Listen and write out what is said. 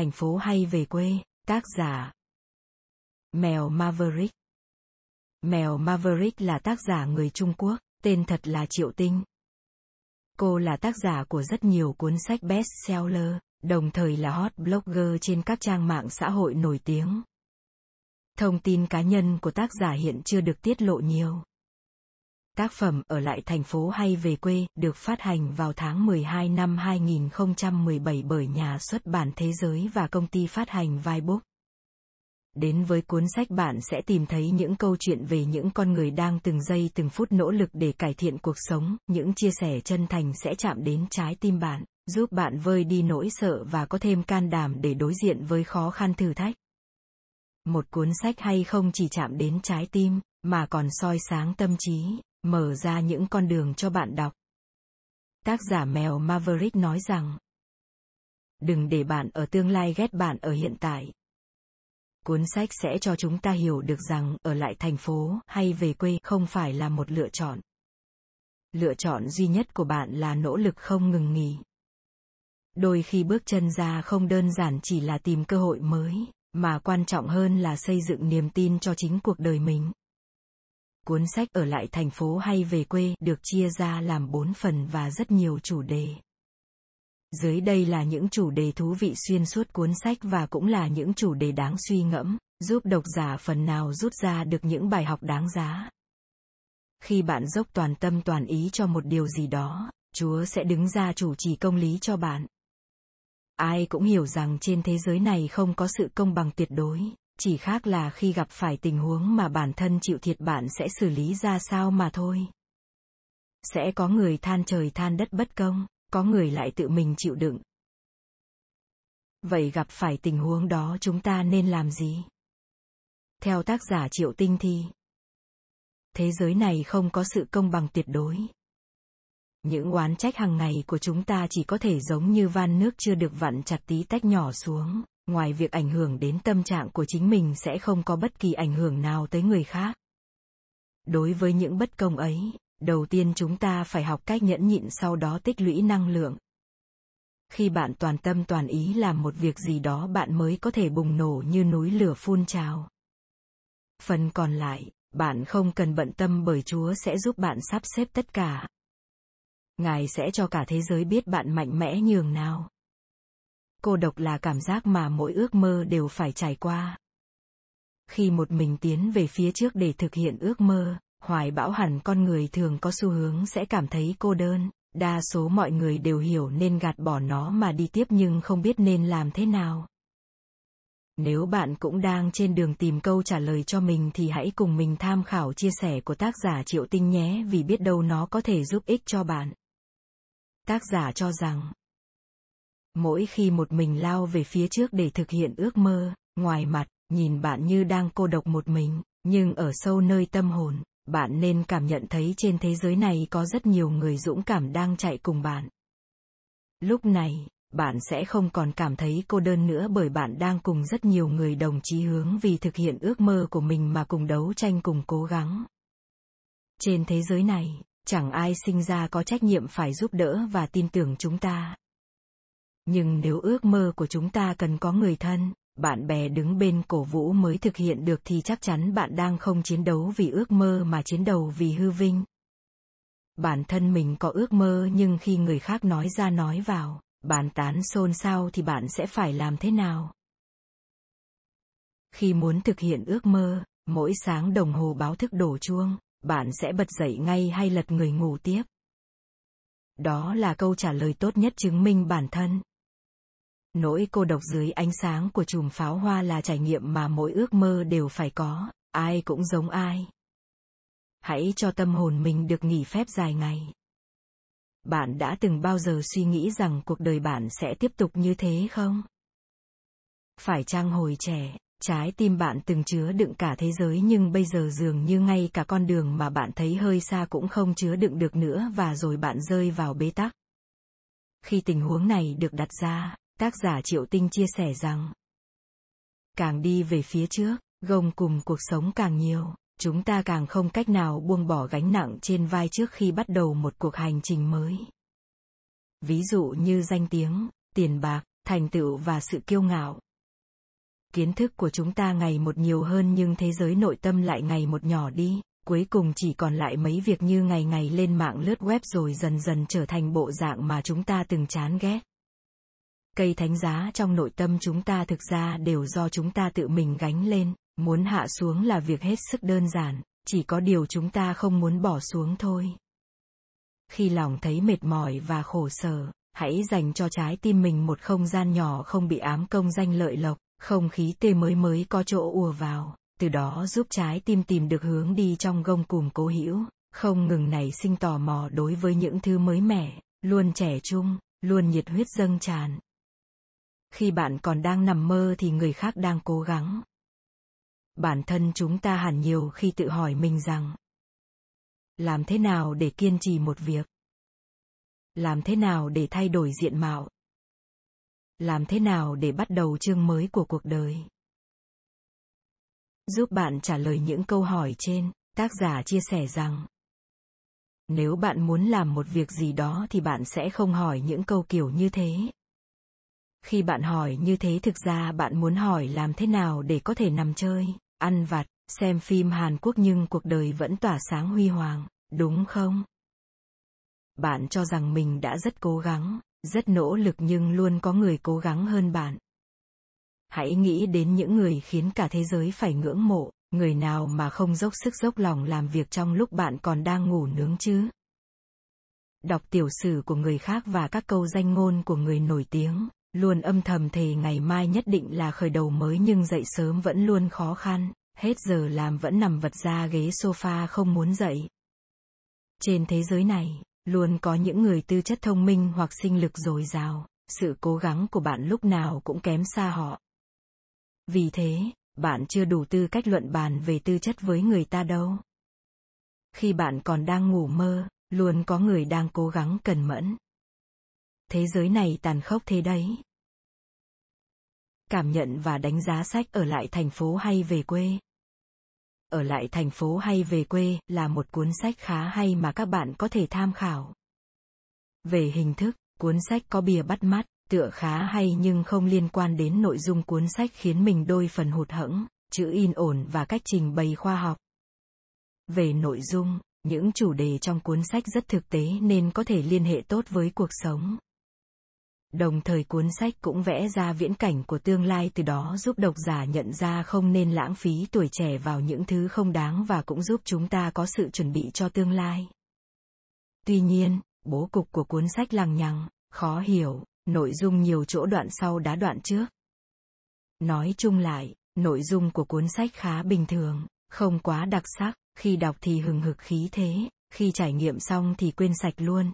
thành phố hay về quê, tác giả. Mèo Maverick Mèo Maverick là tác giả người Trung Quốc, tên thật là Triệu Tinh. Cô là tác giả của rất nhiều cuốn sách bestseller, đồng thời là hot blogger trên các trang mạng xã hội nổi tiếng. Thông tin cá nhân của tác giả hiện chưa được tiết lộ nhiều. Tác phẩm Ở lại thành phố hay về quê được phát hành vào tháng 12 năm 2017 bởi nhà xuất bản Thế giới và công ty phát hành vibook Đến với cuốn sách bạn sẽ tìm thấy những câu chuyện về những con người đang từng giây từng phút nỗ lực để cải thiện cuộc sống, những chia sẻ chân thành sẽ chạm đến trái tim bạn, giúp bạn vơi đi nỗi sợ và có thêm can đảm để đối diện với khó khăn thử thách. Một cuốn sách hay không chỉ chạm đến trái tim, mà còn soi sáng tâm trí, mở ra những con đường cho bạn đọc. Tác giả mèo Maverick nói rằng, đừng để bạn ở tương lai ghét bạn ở hiện tại. Cuốn sách sẽ cho chúng ta hiểu được rằng ở lại thành phố hay về quê không phải là một lựa chọn. Lựa chọn duy nhất của bạn là nỗ lực không ngừng nghỉ. Đôi khi bước chân ra không đơn giản chỉ là tìm cơ hội mới, mà quan trọng hơn là xây dựng niềm tin cho chính cuộc đời mình. Cuốn sách ở lại thành phố hay về quê được chia ra làm bốn phần và rất nhiều chủ đề. Dưới đây là những chủ đề thú vị xuyên suốt cuốn sách và cũng là những chủ đề đáng suy ngẫm, giúp độc giả phần nào rút ra được những bài học đáng giá. Khi bạn dốc toàn tâm toàn ý cho một điều gì đó, Chúa sẽ đứng ra chủ trì công lý cho bạn. Ai cũng hiểu rằng trên thế giới này không có sự công bằng tuyệt đối, chỉ khác là khi gặp phải tình huống mà bản thân chịu thiệt bạn sẽ xử lý ra sao mà thôi. Sẽ có người than trời than đất bất công, có người lại tự mình chịu đựng. Vậy gặp phải tình huống đó chúng ta nên làm gì? Theo tác giả Triệu Tinh Thi, thế giới này không có sự công bằng tuyệt đối. Những oán trách hàng ngày của chúng ta chỉ có thể giống như van nước chưa được vặn chặt tí tách nhỏ xuống, ngoài việc ảnh hưởng đến tâm trạng của chính mình sẽ không có bất kỳ ảnh hưởng nào tới người khác. Đối với những bất công ấy, đầu tiên chúng ta phải học cách nhẫn nhịn sau đó tích lũy năng lượng. Khi bạn toàn tâm toàn ý làm một việc gì đó bạn mới có thể bùng nổ như núi lửa phun trào. Phần còn lại, bạn không cần bận tâm bởi Chúa sẽ giúp bạn sắp xếp tất cả. Ngài sẽ cho cả thế giới biết bạn mạnh mẽ nhường nào. Cô độc là cảm giác mà mỗi ước mơ đều phải trải qua. Khi một mình tiến về phía trước để thực hiện ước mơ, hoài bão hẳn con người thường có xu hướng sẽ cảm thấy cô đơn, đa số mọi người đều hiểu nên gạt bỏ nó mà đi tiếp nhưng không biết nên làm thế nào. Nếu bạn cũng đang trên đường tìm câu trả lời cho mình thì hãy cùng mình tham khảo chia sẻ của tác giả Triệu Tinh nhé vì biết đâu nó có thể giúp ích cho bạn. Tác giả cho rằng, mỗi khi một mình lao về phía trước để thực hiện ước mơ, ngoài mặt, nhìn bạn như đang cô độc một mình, nhưng ở sâu nơi tâm hồn, bạn nên cảm nhận thấy trên thế giới này có rất nhiều người dũng cảm đang chạy cùng bạn. Lúc này, bạn sẽ không còn cảm thấy cô đơn nữa bởi bạn đang cùng rất nhiều người đồng chí hướng vì thực hiện ước mơ của mình mà cùng đấu tranh cùng cố gắng. Trên thế giới này, chẳng ai sinh ra có trách nhiệm phải giúp đỡ và tin tưởng chúng ta. Nhưng nếu ước mơ của chúng ta cần có người thân, bạn bè đứng bên cổ vũ mới thực hiện được thì chắc chắn bạn đang không chiến đấu vì ước mơ mà chiến đấu vì hư vinh. Bản thân mình có ước mơ nhưng khi người khác nói ra nói vào, bàn tán xôn xao thì bạn sẽ phải làm thế nào? Khi muốn thực hiện ước mơ, mỗi sáng đồng hồ báo thức đổ chuông, bạn sẽ bật dậy ngay hay lật người ngủ tiếp? Đó là câu trả lời tốt nhất chứng minh bản thân. Nỗi cô độc dưới ánh sáng của chùm pháo hoa là trải nghiệm mà mỗi ước mơ đều phải có, ai cũng giống ai. Hãy cho tâm hồn mình được nghỉ phép dài ngày. Bạn đã từng bao giờ suy nghĩ rằng cuộc đời bạn sẽ tiếp tục như thế không? Phải chăng hồi trẻ, trái tim bạn từng chứa đựng cả thế giới nhưng bây giờ dường như ngay cả con đường mà bạn thấy hơi xa cũng không chứa đựng được nữa và rồi bạn rơi vào bế tắc. Khi tình huống này được đặt ra, Tác giả Triệu Tinh chia sẻ rằng, càng đi về phía trước, gồng cùng cuộc sống càng nhiều, chúng ta càng không cách nào buông bỏ gánh nặng trên vai trước khi bắt đầu một cuộc hành trình mới. Ví dụ như danh tiếng, tiền bạc, thành tựu và sự kiêu ngạo. Kiến thức của chúng ta ngày một nhiều hơn nhưng thế giới nội tâm lại ngày một nhỏ đi, cuối cùng chỉ còn lại mấy việc như ngày ngày lên mạng lướt web rồi dần dần trở thành bộ dạng mà chúng ta từng chán ghét. Cây thánh giá trong nội tâm chúng ta thực ra đều do chúng ta tự mình gánh lên, muốn hạ xuống là việc hết sức đơn giản, chỉ có điều chúng ta không muốn bỏ xuống thôi. Khi lòng thấy mệt mỏi và khổ sở, hãy dành cho trái tim mình một không gian nhỏ không bị ám công danh lợi lộc, không khí tươi mới mới có chỗ ùa vào, từ đó giúp trái tim tìm được hướng đi trong gông cùm cố hữu, không ngừng nảy sinh tò mò đối với những thứ mới mẻ, luôn trẻ trung, luôn nhiệt huyết dâng tràn. Khi bạn còn đang nằm mơ thì người khác đang cố gắng. Bản thân chúng ta hẳn nhiều khi tự hỏi mình rằng làm thế nào để kiên trì một việc? Làm thế nào để thay đổi diện mạo? Làm thế nào để bắt đầu chương mới của cuộc đời? Giúp bạn trả lời những câu hỏi trên, tác giả chia sẻ rằng nếu bạn muốn làm một việc gì đó thì bạn sẽ không hỏi những câu kiểu như thế khi bạn hỏi như thế thực ra bạn muốn hỏi làm thế nào để có thể nằm chơi, ăn vặt, xem phim hàn quốc nhưng cuộc đời vẫn tỏa sáng huy hoàng, đúng không? Bạn cho rằng mình đã rất cố gắng, rất nỗ lực nhưng luôn có người cố gắng hơn bạn. Hãy nghĩ đến những người khiến cả thế giới phải ngưỡng mộ, người nào mà không dốc sức dốc lòng làm việc trong lúc bạn còn đang ngủ nướng chứ? Đọc tiểu sử của người khác và các câu danh ngôn của người nổi tiếng luôn âm thầm thề ngày mai nhất định là khởi đầu mới nhưng dậy sớm vẫn luôn khó khăn. Hết giờ làm vẫn nằm vật ra ghế sofa không muốn dậy. Trên thế giới này, luôn có những người tư chất thông minh hoặc sinh lực dồi dào. Sự cố gắng của bạn lúc nào cũng kém xa họ. Vì thế, bạn chưa đủ tư cách luận bàn về tư chất với người ta đâu. Khi bạn còn đang ngủ mơ, luôn có người đang cố gắng cần mẫn thế giới này tàn khốc thế đấy. Cảm nhận và đánh giá sách ở lại thành phố hay về quê. Ở lại thành phố hay về quê là một cuốn sách khá hay mà các bạn có thể tham khảo. Về hình thức, cuốn sách có bìa bắt mắt, tựa khá hay nhưng không liên quan đến nội dung cuốn sách khiến mình đôi phần hụt hẫng, chữ in ổn và cách trình bày khoa học. Về nội dung, những chủ đề trong cuốn sách rất thực tế nên có thể liên hệ tốt với cuộc sống đồng thời cuốn sách cũng vẽ ra viễn cảnh của tương lai, từ đó giúp độc giả nhận ra không nên lãng phí tuổi trẻ vào những thứ không đáng và cũng giúp chúng ta có sự chuẩn bị cho tương lai. Tuy nhiên, bố cục của cuốn sách lằng nhằng, khó hiểu, nội dung nhiều chỗ đoạn sau đá đoạn trước. Nói chung lại, nội dung của cuốn sách khá bình thường, không quá đặc sắc, khi đọc thì hừng hực khí thế, khi trải nghiệm xong thì quên sạch luôn.